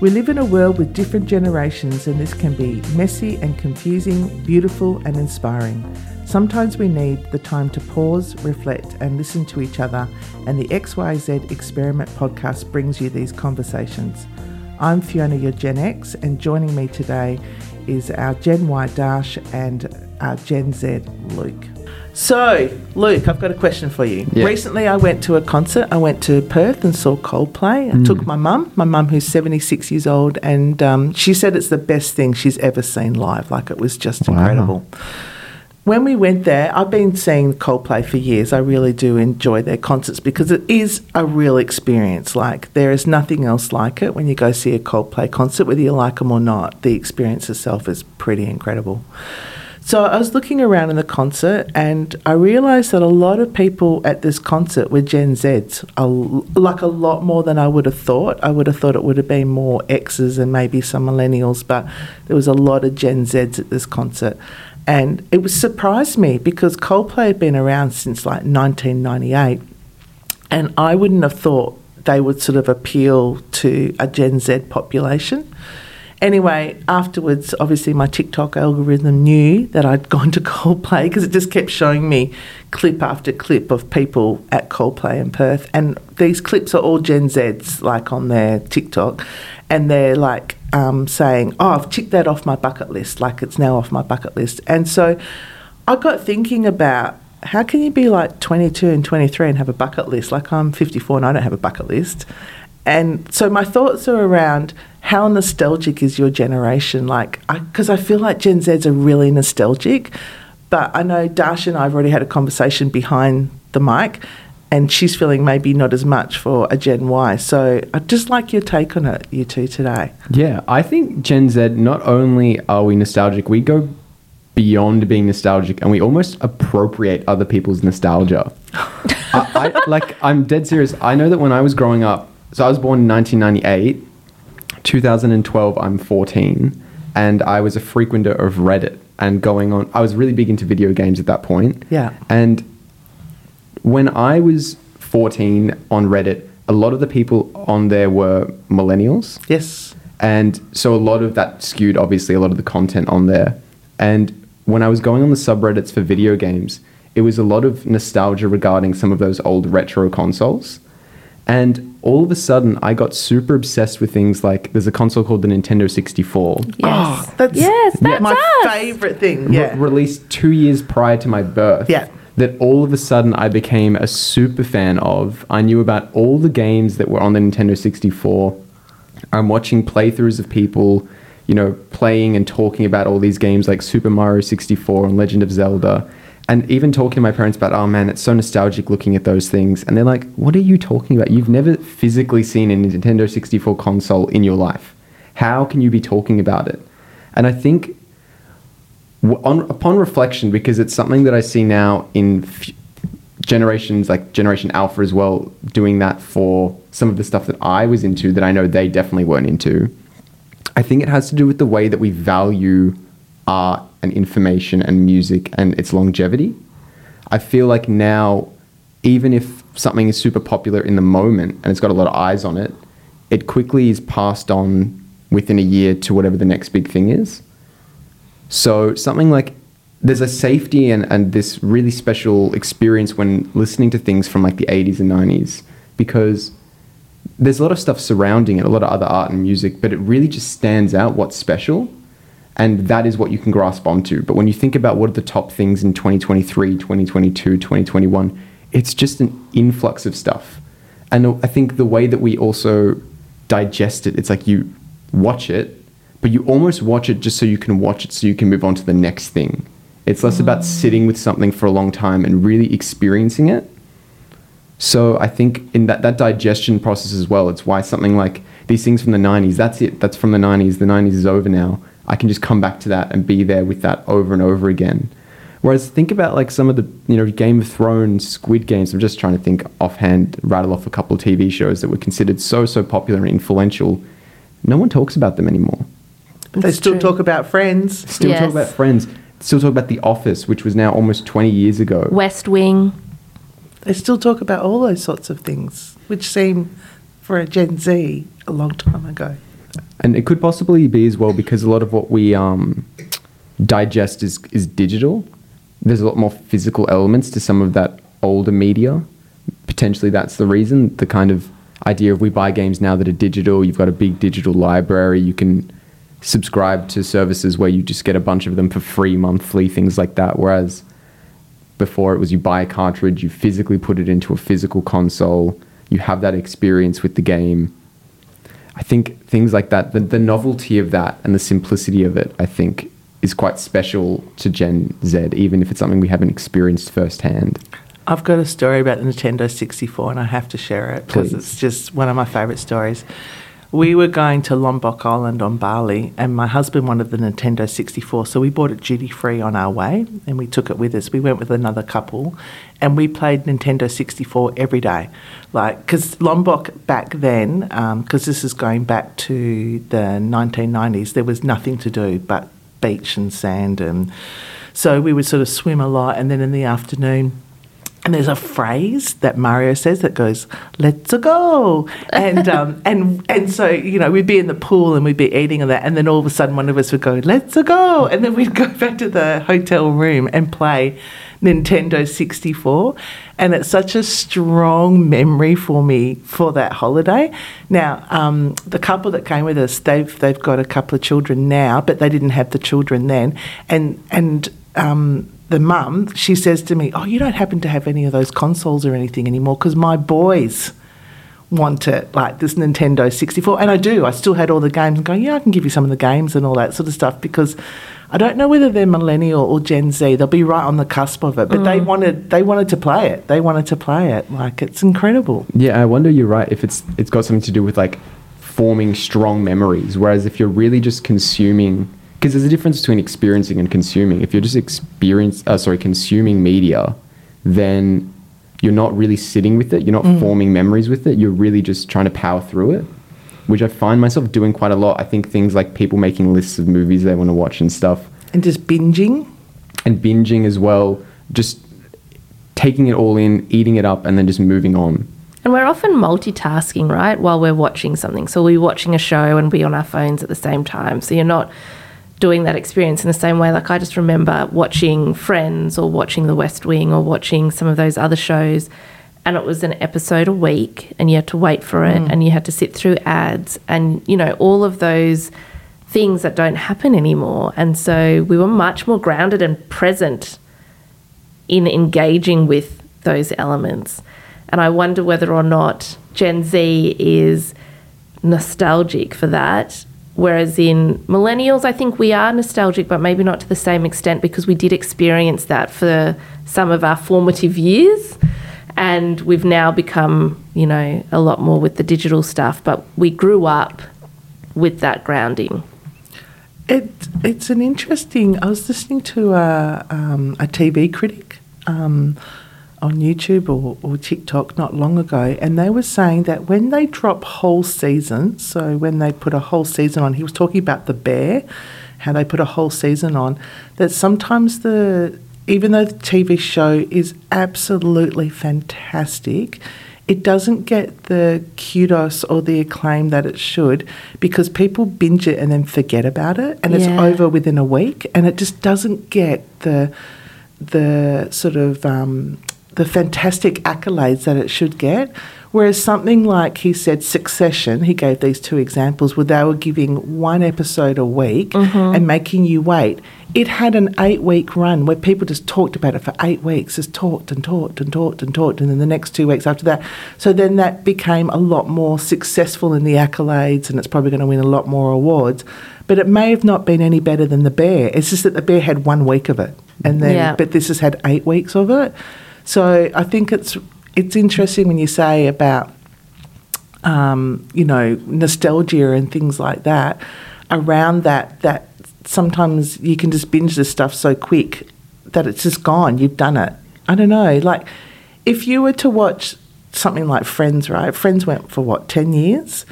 We live in a world with different generations, and this can be messy and confusing, beautiful and inspiring. Sometimes we need the time to pause, reflect, and listen to each other, and the XYZ Experiment podcast brings you these conversations. I'm Fiona, your Gen X, and joining me today is our Gen Y Darsh and our Gen Z Luke. So, Luke, I've got a question for you. Yeah. Recently, I went to a concert. I went to Perth and saw Coldplay. I took my mum, my mum who's 76 years old, and um, she said it's the best thing she's ever seen live. Like, it was just Wow. incredible. When we went there, I've been seeing Coldplay for years. I really do enjoy their concerts because it is a real experience. Like, there is nothing else like it when you go see a Coldplay concert, whether you like them or not. The experience itself is pretty incredible. So I was looking around in the concert and I realised that a lot of people at this concert were Gen Zs, a like a lot more than I would have thought. I would have thought it would have been more Xs and maybe some millennials, but there was a lot of Gen Zs at this concert. And it was surprised me because Coldplay had been around since like 1998 and I wouldn't have thought they would sort of appeal to a Gen Z population. Anyway, afterwards, obviously, my TikTok algorithm knew that I'd gone to Coldplay because it just kept showing me clip after clip of people at Coldplay in Perth. And these clips are all Gen Zs, like on their TikTok. And they're like um, saying, Oh, I've ticked that off my bucket list, like it's now off my bucket list. And so I got thinking about how can you be like 22 and 23 and have a bucket list? Like I'm 54 and I don't have a bucket list. And so my thoughts are around how nostalgic is your generation? Like, because I, feel like Gen Zs are really nostalgic. But I know Darsh and I have already had a conversation behind the mic, and she's feeling maybe not as much for a Gen Y. So I'd just like your take on it, you two, today. Yeah, I think Gen Z, not only are we nostalgic, we go beyond being nostalgic and we almost appropriate other people's nostalgia. I, I, like, I'm dead serious. I know that when I was growing up, so I was born in 1998, 2012, I'm 14, and I was a frequenter of Reddit and going on, I was really big into video games at that point. Yeah. And when I was 14 on Reddit, a lot of the people on there were millennials. Yes. And so a lot of that skewed, obviously, a lot of the content on there. And when I was going on the subreddits for video games, it was a lot of nostalgia regarding some of those old retro consoles. And all of a sudden, I got super obsessed with things like there's a console called the Nintendo 64, Yes. Oh, that's yes, that's my us. favourite thing. re- released two years prior to my birth. Yeah. That all of a sudden I became a super fan of. I knew about all the games that were on the Nintendo 64. I'm watching playthroughs of people, you know, playing and talking about all these games like Super Mario 64 and Legend of Zelda. And even talking to my parents about, oh man, it's so nostalgic looking at those things. And they're like, what are you talking about? You've never physically seen a Nintendo 64 console in your life. How can you be talking about it? And I think on upon reflection, because it's something that I see now in f- generations like Generation Alpha as well, doing that for some of the stuff that I was into that I know they definitely weren't into. I think it has to do with the way that we value art and information and music and its longevity. I feel like now, even if something is super popular in the moment and it's got a lot of eyes on it, it quickly is passed on within a year to whatever the next big thing is. So something like there's a safety and, and this really special experience when listening to things from like the 80s and 90s because there's a lot of stuff surrounding it, a lot of other art and music, but it really just stands out what's special. And that is what you can grasp onto. But when you think about what are the top things in 2023, 2022, 2021, it's just an influx of stuff. And I think the way that we also digest it, it's like you watch it, but you almost watch it just so you can watch it so you can move on to the next thing. It's less about mm. sitting with something for a long time and really experiencing it. So I think in that, that digestion process as well, it's why something like these things from the 90s, that's it. That's from the 90s. The 90s is over now. I can just come back to that and be there with that over and over again. Whereas think about like some of the, you know, Game of Thrones, Squid Games. I'm just trying to think offhand, rattle off a couple of TV shows that were considered so, so popular and influential. No one talks about them anymore. But they still true. talk about friends. Still talk about Friends. Still talk about The Office, which was now almost 20 years ago. West Wing. They still talk about all those sorts of things, which seem for a Gen Z a long time ago. And it could possibly be as well because a lot of what we um, digest is, is digital. There's a lot more physical elements to some of that older media. Potentially that's the reason. The kind of idea of we buy games now that are digital, you've got a big digital library, you can subscribe to services where you just get a bunch of them for free monthly, things like that. Whereas before it was you buy a cartridge, you physically put it into a physical console, you have that experience with the game. I think things like that, the, the novelty of that and the simplicity of it, I think, is quite special to Gen Z, even if it's something we haven't experienced firsthand. I've got a story about the Nintendo 64 and I have to share it because it's just one of my favourite stories. We were going to Lombok Island on Bali and my husband wanted the Nintendo 64, so we bought it duty free on our way and we took it with us. We went with another couple and we played Nintendo 64 every day. Like, because Lombok back then, um, because this is going back to the 1990s, there was nothing to do but beach and sand and so we would sort of swim a lot and then in the afternoon and there's a phrase that Mario says that goes, "Let's go," and um, and and so you know we'd be in the pool and we'd be eating and that, and then all of a sudden one of us would go, "Let's go," and then we'd go back to the hotel room and play Nintendo 64, and it's such a strong memory for me for that holiday. Now, um, the couple that came with us, they've they've got a couple of children now, but they didn't have the children then, and and um, the mum, she says to me, "Oh, you don't happen to have any of those consoles or anything anymore because my boys want it, like this Nintendo 64." And I do. I still had all the games and go, "Yeah, I can give you some of the games and all that sort of stuff because I don't know whether they're millennial or Gen Z. They'll be right on the cusp of it, but they wanted they wanted to play it. They wanted to play it. Like it's incredible. Yeah, I wonder you're right if it's it's got something to do with like forming strong memories. Whereas if you're really just consuming, because there's a difference between experiencing and consuming. If you're just experience, uh, sorry, consuming media, then you're not really sitting with it. You're not forming memories with it. You're really just trying to power through it, which I find myself doing quite a lot. I think things like people making lists of movies they want to watch and stuff, And just binging. and binging as well. Just taking it all in, eating it up, and then just moving on. And we're often multitasking, right, while we're watching something. So we're watching a show and be on our phones at the same time. So you're not doing that experience in the same way. Like I just remember watching Friends or watching The West Wing or watching some of those other shows. And it was an episode a week, and you had to wait for it, mm. and you had to sit through ads, and you know all of those things that don't happen anymore. And so we were much more grounded and present in engaging with those elements. And I wonder whether or not Gen Z is nostalgic for that. Whereas in millennials, I think we are nostalgic, but maybe not to the same extent because we did experience that for some of our formative years. And we've now become, you know, a lot more with the digital stuff, but we grew up with that grounding. It, it's an interesting. I was listening to a, um, a TV critic um, on YouTube or, or TikTok not long ago, and they were saying that when they drop whole seasons, so when they put a whole season on, he was talking about the bear, how they put a whole season on, that sometimes the even though the TV show is absolutely fantastic, it doesn't get the kudos or the acclaim that it should because people binge it and then forget about it and it's over within a week and it just doesn't get the the sort of um, the fantastic accolades that it should get. Whereas something like he said Succession, he gave these two examples where they were giving one episode a week mm-hmm. and making you wait. It had an eight week run where people just talked about it for eight weeks, just talked and talked and talked and talked, and then the next two weeks after that. So then that became a lot more successful in the accolades, and it's probably going to win a lot more awards. But it may have not been any better than the Bear. It's just that the Bear had one week of it, and then Yeah. but this has had eight weeks of it. So I think it's it's interesting when you say about um, you know nostalgia and things like that around that that sometimes you can just binge this stuff so quick that it's just gone you've done it. I don't know like if you were to watch something like friends right? Friends went for what 10 years?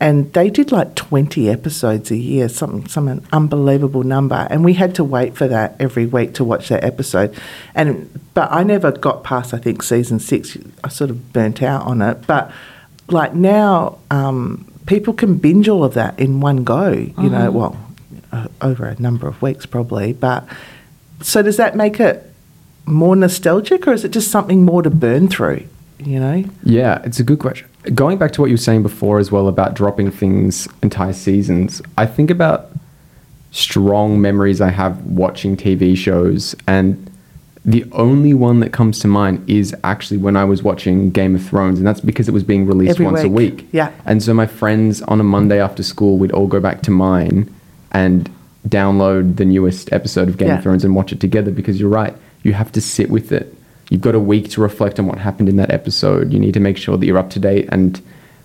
And they did like 20 episodes a year some some an unbelievable number. And we had to wait for that every week to watch that episode. And but i never got past i think season six. I sort of burnt out on it. But like now um, people can binge all of that in one go. You know, well, uh, over a number of weeks probably. But so does that make it more nostalgic, or is it just something more to burn through? You know, Yeah, it's a good question. Going back to what you were saying before as well about dropping things entire seasons, I think about strong memories I have watching TV shows, and the only one that comes to mind is actually when I was watching Game of Thrones, and that's because it was being released Every once a week, week. yeah. And so my friends on a Monday after school, we'd all go back to mine and download the newest episode of Game Yeah. of Thrones and watch it together because you're right. You have to sit with it. You've got a week to reflect on what happened in that episode. You need to make sure that you're up to date and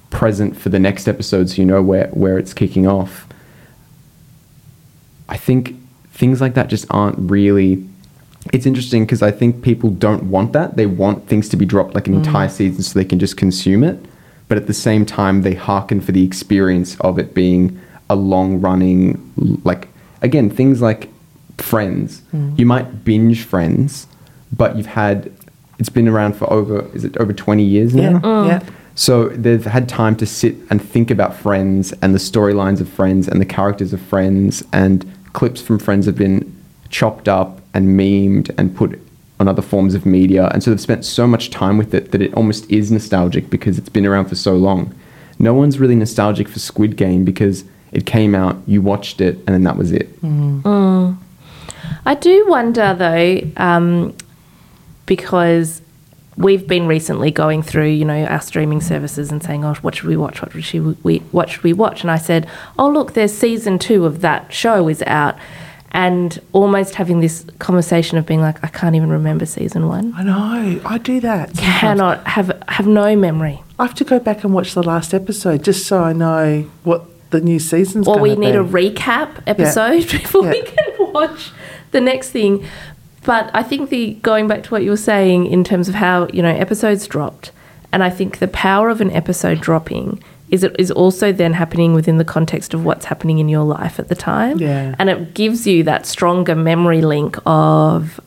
present for the next episode so you know where, where it's kicking off. I think things like that just aren't really. It's interesting because I think people don't want that. They want things to be dropped like an mm. entire season so they can just consume it. But at the same time, they hearken for the experience of it being a long running, like, again, things like Friends. Mm. You might binge Friends, but you've had, it's been around for over, is it over 20 years now? yeah, yeah. So they've had time to sit and think about Friends and the storylines of Friends and the characters of Friends and clips from Friends have been chopped up and memed and put on other forms of media. And so they've spent so much time with it that it almost is nostalgic because it's been around for so long. No one's really nostalgic for Squid Game because it came out, you watched it, and then that was it. Mm-hmm. Mm. I do wonder though, um, because we've been recently going through, you know, our streaming services and saying, "Oh, what should we watch? What should we what should we watch?" And I said, "Oh, look, there's season two of that show is out," and almost having this conversation of being like, "I can't even remember season one. I know. I do that. sometimes. Cannot have have no memory." I have to go back and watch the last episode just so I know what the new season's. or we need be. a recap episode before we can watch the next thing. But I think the going back to what you were saying in terms of how you know episodes dropped, and I think the power of an episode dropping is it is also then happening within the context of what's happening in your life at the time. Yeah. and it gives you that stronger memory link of.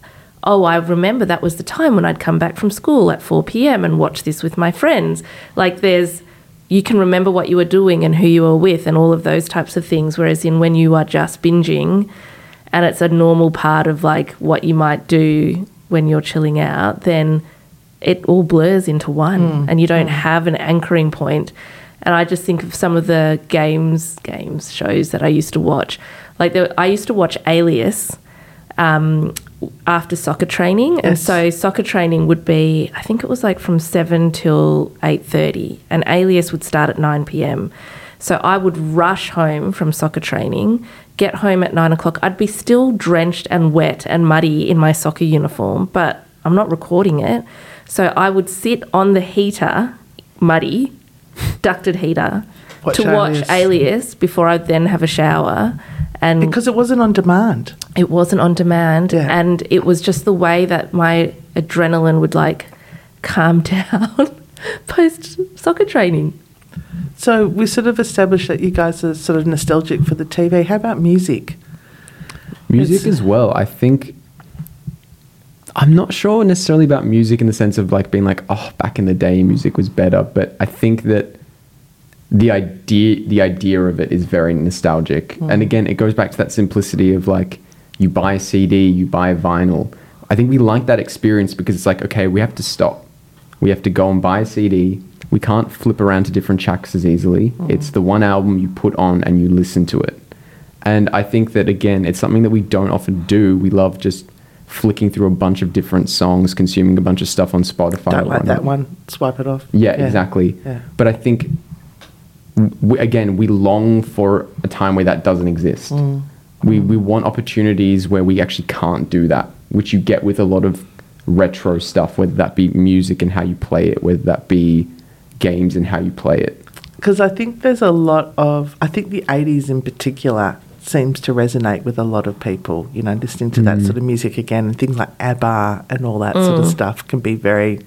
Oh, I remember that was the time when I'd come back from school at 4 p.m. and watch this with my friends. Like, there's, you can remember what you were doing and who you were with and all of those types of things. Whereas in when you are just binging and it's a normal part of like what you might do when you're chilling out, then it all blurs into one and you don't have an anchoring point. And I just think of some of the games, games shows that I used to watch. Like there, I used to watch Alias um, after soccer training, and so soccer training would be I think it was like from seven till eight thirty, and Alias would start at nine p.m. So I would rush home from soccer training, get home at nine o'clock. I'd be still drenched and wet and muddy in my soccer uniform, but I'm not recording it. So I would sit on the heater, muddy, ducted heater, Watch to watch Alias. Alias before I'd then have a shower. And because it wasn't on demand. it wasn't on demand Yeah. and it was just the way that my adrenaline would like calm down post soccer training So we sort of established that you guys are sort of nostalgic for the TV. How about music? Music It's- as well. I think I'm not sure necessarily about music in the sense of like being like, oh, back in the day music was better, but I think that the idea the idea of it is very nostalgic. Mm. And again, it goes back to that simplicity of like you buy a CD, you buy a vinyl. I think we like that experience because it's like, okay, we have to stop. We have to go and buy a CD. We can't flip around to different tracks as easily. It's the one album you put on and you listen to it. And I think that again, it's something that we don't often do. We love just flicking through a bunch of different songs, consuming a bunch of stuff on Spotify. Don't or like that one. Swipe it off. Yeah, exactly. Yeah. But I think, w again, we long for a time where that doesn't exist. Mm. We, we want opportunities where we actually can't do that, which you get with a lot of retro stuff, whether that be music and how you play it, whether that be games and how you play it. Because I think there's a lot of, I think the 80s in particular seems to resonate with a lot of people, you know, listening to that mm. sort of music again and things like ABBA and all that sort of mm. stuff can be very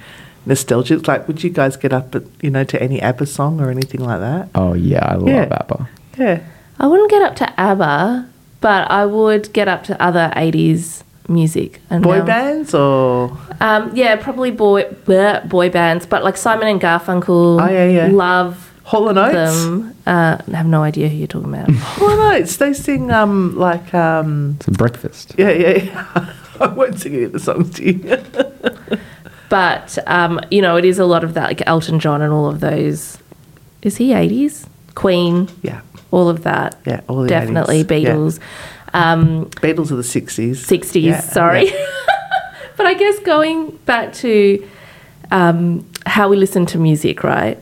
nostalgic. Like, would you guys get up, at, you know, to any ABBA song or anything like that? Oh, yeah, I love Yeah. ABBA. Yeah. i wouldn't get up to abba but i would get up to other 80s music and Boy now- bands or, um, yeah probably boy bleh, boy bands but like simon and garfunkel Oh, yeah, yeah. love Hall and Oates. them. Uh, I have no idea who you're talking about. Hall and Oates. They sing um like um It's a breakfast. yeah yeah. yeah. I won't sing any of the songs to you. but um, you know, it is a lot of that, like Elton John and all of those. Is he 80s? Queen, yeah all of that. yeah. All the Definitely 80s. Yeah. Beatles. Um, Beatles are the sixties. 60s, Yeah, sorry. yeah. but I guess going back to um, how we listen to music, right?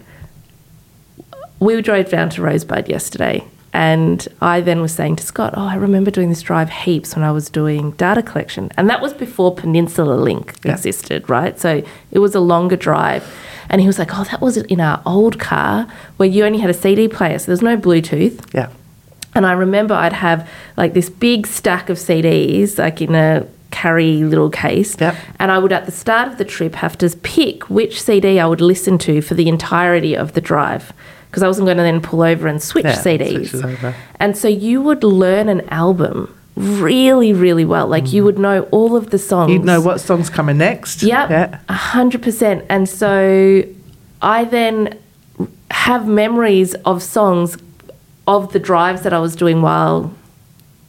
We drove down to Rosebud yesterday, and I then was saying to Scott, Oh, I remember doing this drive heaps when I was doing data collection. And that was before Peninsula Link Yeah. existed, right? So it was a longer drive. And he was like, Oh, that was in our old car where you only had a CD player, so there's no Bluetooth. Yeah. And I remember I'd have like this big stack of CDs, like in a carry little case. Yep. And I would, at the start of the trip, have to pick which CD I would listen to for the entirety of the drive. Because I wasn't going to then pull over and switch Yeah, CDs. And so you would learn an album really, really well. Like you mm. would know all of the songs. You'd know what song's coming next. Yep, Yeah. a hundred percent. And so I then have memories of songs of the drives that I was doing while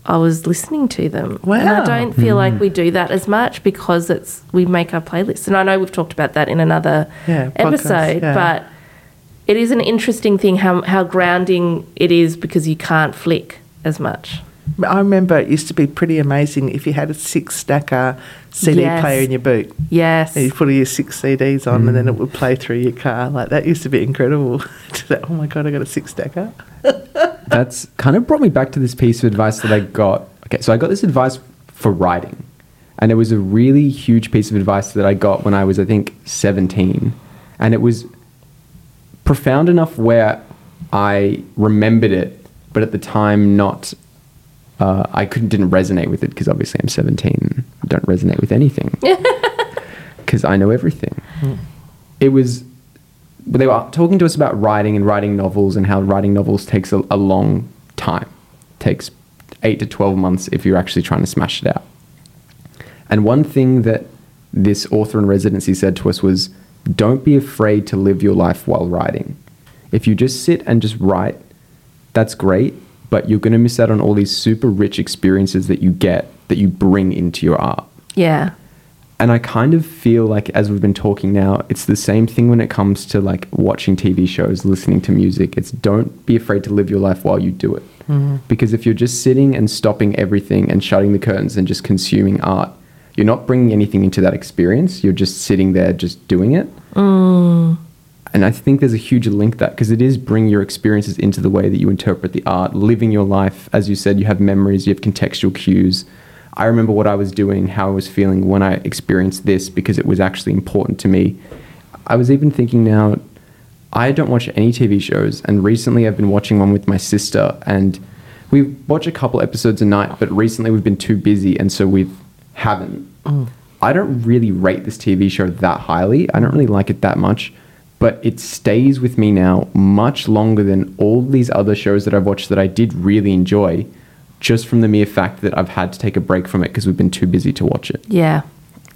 I was listening to them. And I don't feel like hmm. we do that as much because it's we make our playlists. And I know we've talked about that in another Yeah, podcast, episode, yeah. but it is an interesting thing how how grounding it is because you can't flick as much. I remember it used to be pretty amazing if you had a six stacker CD Yes. player in your boot. Yes. And you put all your six CDs on and then it would mm. play through your car. Like that used to be incredible. Oh my God, I got a six stacker. That's kind of brought me back to this piece of advice that I got. Okay, so I got this advice for writing, and it was a really huge piece of advice that I got when I was, I think, 17. And it was profound enough where I remembered it, but at the time, not. Uh, I couldn't didn't resonate with it because obviously I'm 17. I don't resonate with anything because I know everything. It was they were talking to us about writing and writing novels and how writing novels takes a, a long time. It takes 8 to 12 months if you're actually trying to smash it out. And one thing that this author in residency said to us was don't be afraid to live your life while writing. If you just sit and just write that's great but you're going to miss out on all these super rich experiences that you get that you bring into your art. Yeah. And I kind of feel like as we've been talking now, it's the same thing when it comes to like watching TV shows, listening to music. It's don't be afraid to live your life while you do it. Mm-hmm. Because if you're just sitting and stopping everything and shutting the curtains and just consuming art, you're not bringing anything into that experience. You're just sitting there just doing it. Mm. And I think there's a huge link that because it is bring your experiences into the way that you interpret the art, living your life. As you said, you have memories, you have contextual cues. I remember what I was doing, how I was feeling when I experienced this because it was actually important to me. I was even thinking now, I don't watch any TV shows, and recently I've been watching one with my sister, and we watch a couple episodes a night, but recently we've been too busy, and so we haven't. Mm. I don't really rate this TV show that highly. I don't really like it that much, but it stays with me now much longer than all these other shows that I've watched that I did really enjoy, just from the mere fact that I've had to take a break from it because we've been too busy to watch it. Yeah.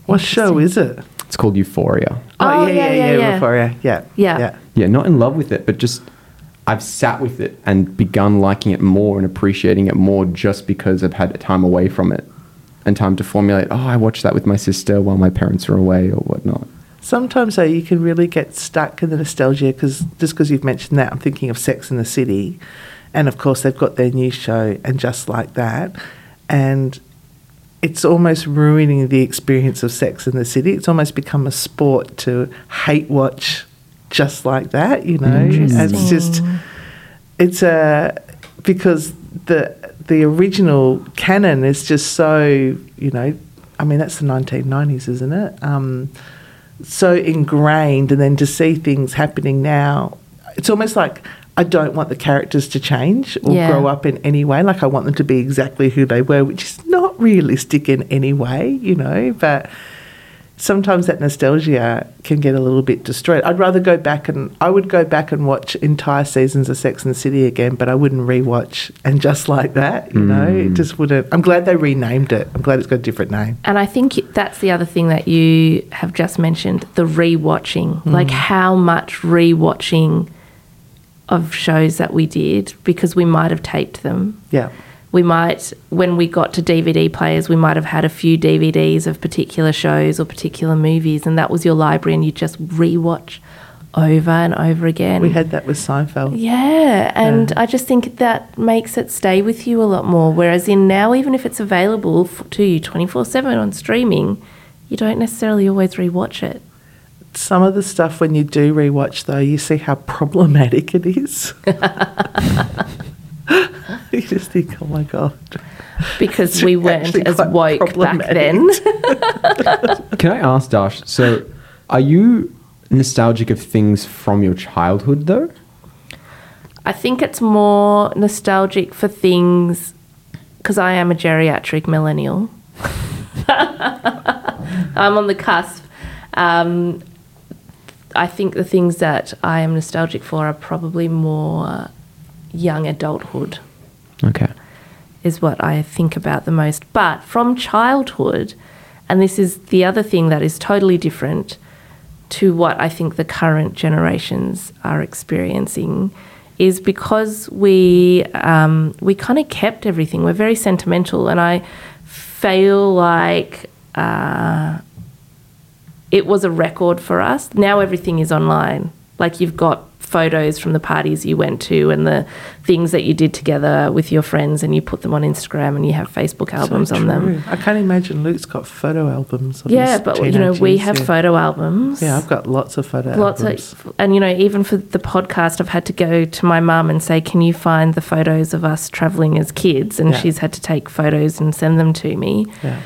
What show is it? It's called Euphoria. Oh, oh yeah, yeah, yeah. Euphoria. Yeah. Yeah. Yeah. Yeah, not in love with it, but just I've sat with it and begun liking it more and appreciating it more just because I've had time away from it and time to formulate, oh, I watched that with my sister while my parents are away or whatnot. Sometimes though you can really get stuck in the nostalgia because just because you've mentioned that, I'm thinking of Sex in the City, and of course they've got their new show and just like that, and it's almost ruining the experience of Sex in the City. It's almost become a sport to hate watch just like that, you know. It's just it's a because the the original canon is just so you know. I mean that's the 1990s, isn't it? Um, so ingrained, and then to see things happening now, it's almost like I don't want the characters to change or Yeah. grow up in any way. Like I want them to be exactly who they were, which is not realistic in any way, you know. But sometimes that nostalgia can get a little bit destroyed. I'd rather go back and I would go back and watch entire seasons of Sex and the City again, but I wouldn't rewatch and just like that, you know. It just wouldn't. I'm glad they renamed it. I'm glad it's got a different name. And I think that's the other thing that you have just mentioned the rewatching. Hmm. Like how much rewatching of shows that we did because we might have taped them. Yeah. We might, when we got to DVD players, we might have had a few DVDs of particular shows or particular movies, and that was your library, and you just rewatch over and over again. We had that with Seinfeld. Yeah, and Yeah. I just think that makes it stay with you a lot more. Whereas in now, even if it's available to you 24 7 on streaming, you don't necessarily always rewatch it. Some of the stuff when you do rewatch though, you see how problematic it is. you just think, oh my god. Because we weren't as quite woke back then. Can I ask Darsh? So, are you nostalgic of things from your childhood, though? I think it's more nostalgic for things because I am a geriatric millennial. I'm on the cusp. Um, I think the things that I am nostalgic for are probably more young adulthood, Okay. is what I think about the most. But from childhood, and this is the other thing that is totally different to what I think the current generations are experiencing is because we um, we kind of kept everything. We're very sentimental, and I feel like uh, it was a record for us. Now everything is online. Like you've got photos from the parties you went to and the things that you did together with your friends, and you put them on Instagram and you have Facebook albums So on them. I can't imagine Luke's got photo albums. Of Yeah, his but you know we have yeah. photo albums. Yeah, I've got lots of photo lots albums. of, and you know even for the podcast, I've had to go to my mum and say, "Can you find the photos of us traveling as kids?" And Yeah. she's had to take photos and send them to me. yeah.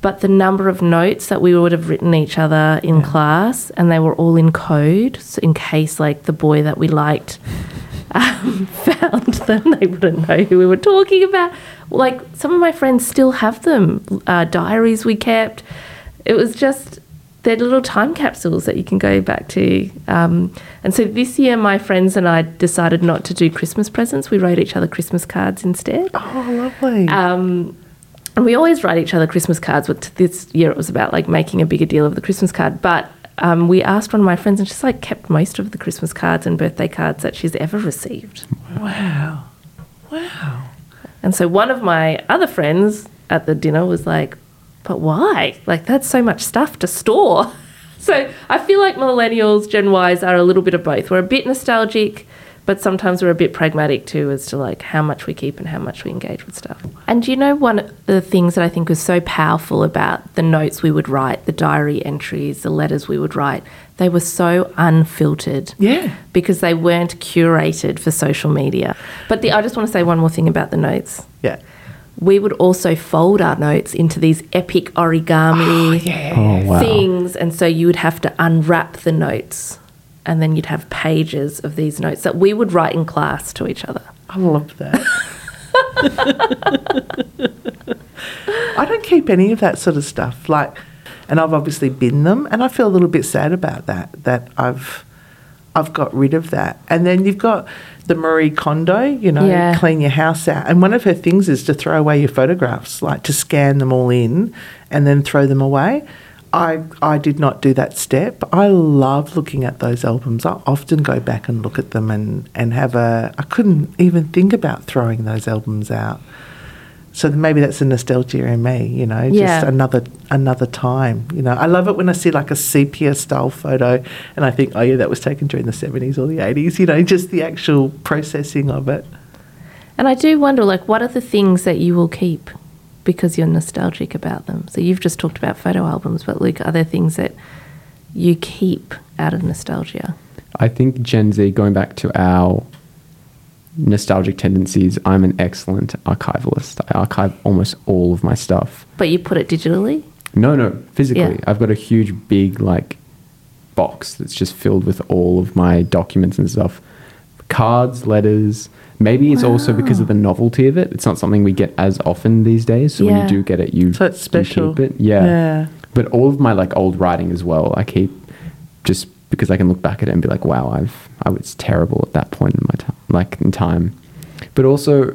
But the number of notes that we would have written each other in class, and they were all in code, so in case like the boy that we liked um, found them, they wouldn't know who we were talking about. Like some of my friends still have them, uh, diaries we kept. It was just they're little time capsules that you can go back to. Um, and so this year, my friends and I decided not to do Christmas presents. We wrote each other Christmas cards instead. Oh, lovely. Um, and we always write each other Christmas cards. But this year it was about like making a bigger deal of the Christmas card. But um, we asked one of my friends, and she's like kept most of the Christmas cards and birthday cards that she's ever received. wow. Wow. And so one of my other friends at the dinner was like, "But why? Like that's so much stuff to store." So I feel like millennials, Gen Ys, are a little bit of both. We're a bit nostalgic, but sometimes we're a bit pragmatic too, as to like how much we keep and how much we engage with stuff. And you know, one of the things that I think was so powerful about the notes we would write, the diary entries, the letters we would write, they were so unfiltered Yeah. because they weren't curated for social media. But the, I just want to say one more thing about the notes. Yeah. We would also fold our notes into these epic origami Oh, oh wow. things, and so you would have to unwrap the notes, and then you'd have pages of these notes that we would write in class to each other. I love that. I don't keep any of that sort of stuff. Like, and I've obviously been them, and I feel a little bit sad about that. That I've, I've got rid of that. And then you've got the Marie Kondo, you know, Yeah. clean your house out. And one of her things is to throw away your photographs, like to scan them all in, and then throw them away. I, I did not do that step. I love looking at those albums. I often go back and look at them and, and have a. I couldn't even think about throwing those albums out. So maybe that's a nostalgia in me, you know, Yeah. just another another time. You know, I love it when I see like a sepia style photo and I think, oh yeah, that was taken during the seventies or the eighties. You know, just the actual processing of it. And I do wonder, like, what are the things that you will keep because you're nostalgic about them? So you've just talked about photo albums, but Luke, are there things that you keep out of nostalgia? I think Gen Z, going back to our nostalgic tendencies, I'm an excellent archivalist. I archive almost all of my stuff. But you put it digitally? No, no, physically. Yeah. I've got a huge, big, like, box that's just filled with all of my documents and stuff. Cards, letters. Maybe it's also because of the novelty of it. It's not something we get as often these days. So when you do get it, you, So it's special. keep it. Yeah. Yeah. But all of my like old writing as well, I keep just because I can look back at it and be like, wow, I've I was terrible at that point in my time, like in time. But also,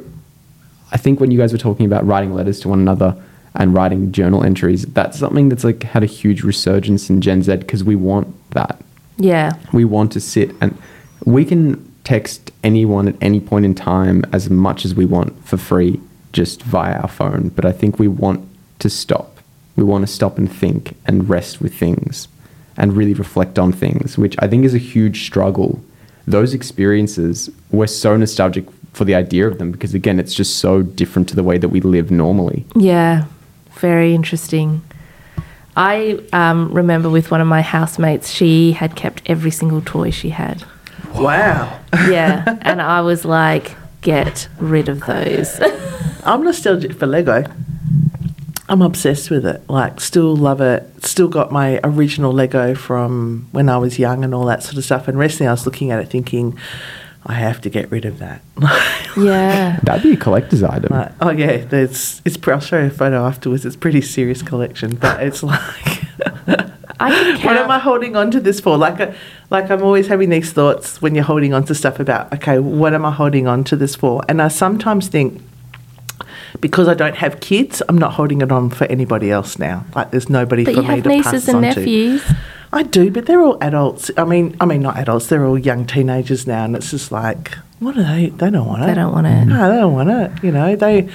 I think when you guys were talking about writing letters to one another and writing journal entries, that's something that's like had a huge resurgence in Gen Z because we want that. Yeah. We want to sit and we can text anyone at any point in time as much as we want for free just via our phone. But I think we want to stop. We want to stop and think and rest with things and really reflect on things, which I think is a huge struggle. Those experiences, we're so nostalgic for the idea of them because, again, it's just so different to the way that we live normally. Yeah, very interesting. I um, remember with one of my housemates, she had kept every single toy she had. Wow. Yeah, and I was like, get rid of those. I'm nostalgic for Lego. I'm obsessed with it. Like, still love it. Still got my original Lego from when I was young and all that sort of stuff. And recently I was looking at it thinking, I have to get rid of that. yeah. That'd be a collector's item. Like, oh yeah, there's. It's. I'll show you a photo afterwards. It's a pretty serious collection, but it's like. I can what am I holding on to this for? Like, a, like I'm always having these thoughts when you're holding on to stuff about, okay, what am I holding on to this for? And I sometimes think, because I don't have kids, I'm not holding it on for anybody else now. Like, there's nobody But for me to pass nieces and on to. I do, but they're all adults. I mean, I mean, not adults. They're all young teenagers now, and it's just like, what are they? They don't want it. They don't want it. No, they don't want it. You know, they.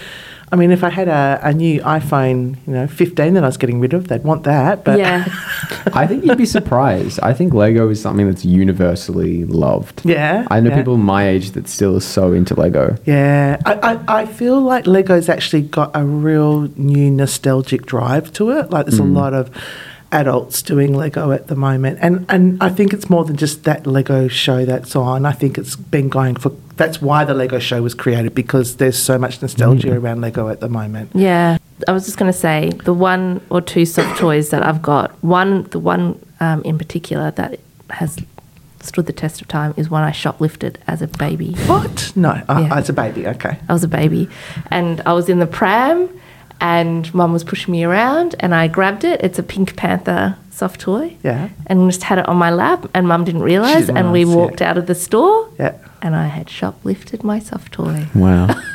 I mean, if I had a, a new iPhone, you know, 15 that I was getting rid of, they'd want that. But yeah. I think you'd be surprised. I think Lego is something that's universally loved. Yeah, I know yeah. people my age that still are so into Lego. Yeah, I, I, I feel like Lego's actually got a real new nostalgic drive to it. Like there's a mm. lot of adults doing Lego at the moment, and and I think it's more than just that Lego show that's on. I think it's been going for. That's why the Lego show was created because there's so much nostalgia around Lego at the moment. Yeah. I was just going to say the one or two soft toys that I've got, one, the one um, in particular that has stood the test of time is one I shoplifted as a baby. What? No, oh, Yeah. it's a baby. Okay. I was a baby and I was in the pram and mum was pushing me around and I grabbed it. It's a Pink Panther soft toy. Yeah. And just had it on my lap and mum didn't realise didn't and we realise, yeah. walked out of the store Yeah. and I had shoplifted my soft toy. Wow.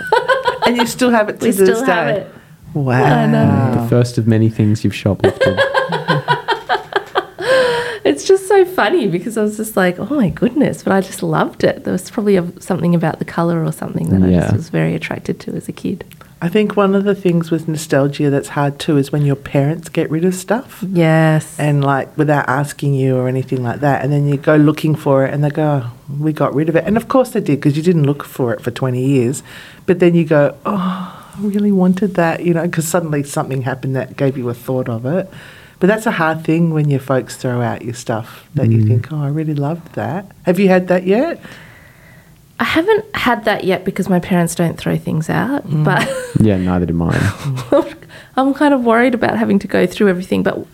And you still have it to We this still have it. Wow. I know. the first of many things you've shoplifted. It's just so funny because I was just like, oh my goodness, but I just loved it. There was probably a, something about the colour or something that I just was very attracted to as a kid. I think one of the things with nostalgia that's hard too is when your parents get rid of stuff. Yes. and like without asking you or anything like that. And then you go looking for it and they go, oh, we got rid of it. And of course they did because you didn't look for it for 20 years. But then you go, oh, I really wanted that, you know, because suddenly something happened that gave you a thought of it. But that's a hard thing when your folks throw out your stuff that you mm. think, oh, I really loved that. Have you had that yet? I haven't had that yet because my parents don't throw things out, Mm. but yeah, neither did mine. I'm kind of worried about having to go through everything. But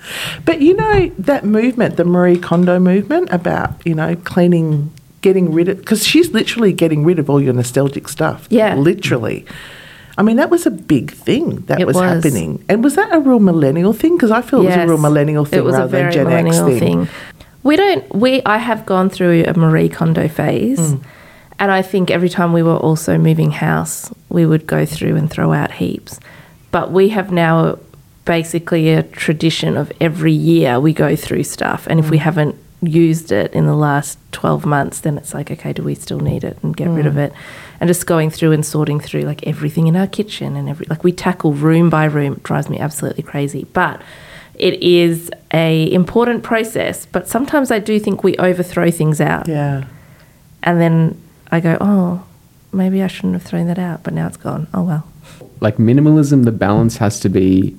But you know that movement, the Marie Kondo movement about, you know, cleaning, getting rid of, because she's literally getting rid of all your nostalgic stuff. Yeah. Literally. I mean, that was a big thing that was, was. happening. And was that a real millennial thing? Because I feel it was a real millennial thing rather a very than Gen X thing. thing. We don't. We I have gone through a Marie Kondo phase, Mm. And I think every time we were also moving house, we would go through and throw out heaps. But we have now basically a tradition of every year we go through stuff, and Mm. if we haven't used it in the last 12 months then it's like okay do we still need it and get rid Mm. of it and just going through and sorting through like everything in our kitchen and every like we tackle room by room it drives me absolutely crazy but it is a important process but sometimes i do think we overthrow things out Yeah. and then i go oh maybe i shouldn't have thrown that out but now it's gone oh well like minimalism, the balance has to be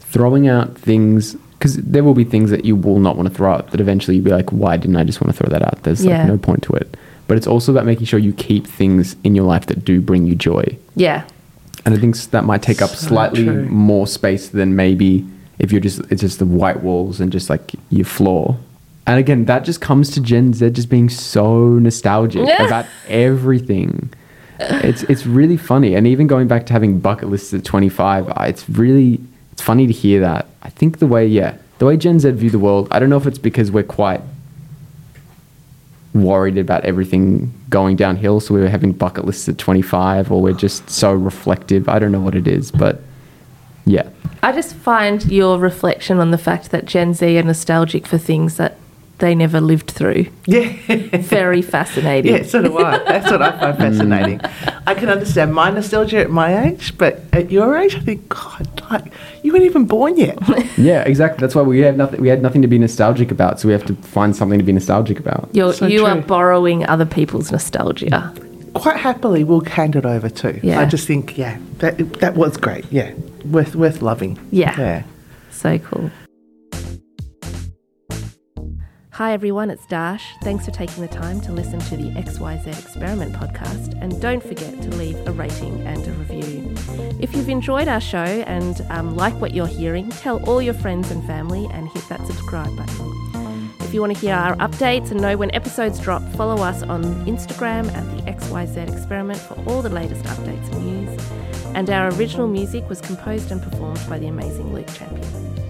throwing out things because there will be things that you will not want to throw out that eventually you'll be like, why didn't I just want to throw that out? There's Yeah. like no point to it. But it's also about making sure you keep things in your life that do bring you joy. yeah And I think that might take up So slightly true. more space than maybe if you're just it's just the white walls and just like your floor. And again, that just comes to Gen Z just being so nostalgic about everything. It's it's really funny, and even going back to having bucket lists at 25, it's really it's funny to hear that. I think the way yeah, the way Gen Z view the world, I don't know if it's because we're quite worried about everything going downhill, so we were having bucket lists at 25, or we're just so reflective. I don't know what it is, but yeah, I just find your reflection on the fact that Gen Z are nostalgic for things that they never lived through. Yeah. Very fascinating. Yeah, so do I. That's what I find fascinating. I can understand my nostalgia at my age, but at your age, I think, God, like, you weren't even born yet. Yeah, exactly. That's why we have nothing. We had nothing to be nostalgic about, so we have to find something to be nostalgic about. You're, So you are borrowing other people's nostalgia. Quite happily, we'll hand it over too. Yeah. I just think, yeah, that that was great. Yeah, worth worth loving. Yeah. Yeah. So cool. Hi everyone, it's Darsh. Thanks for taking the time to listen to the XYZ Experiment podcast. And don't forget to leave a rating and a review. If you've enjoyed our show and um, like what you're hearing, tell all your friends and family and hit that subscribe button. If you want to hear our updates and know when episodes drop, follow us on Instagram at the XYZ Experiment for all the latest updates and news. And our original music was composed and performed by the amazing Luke Champion.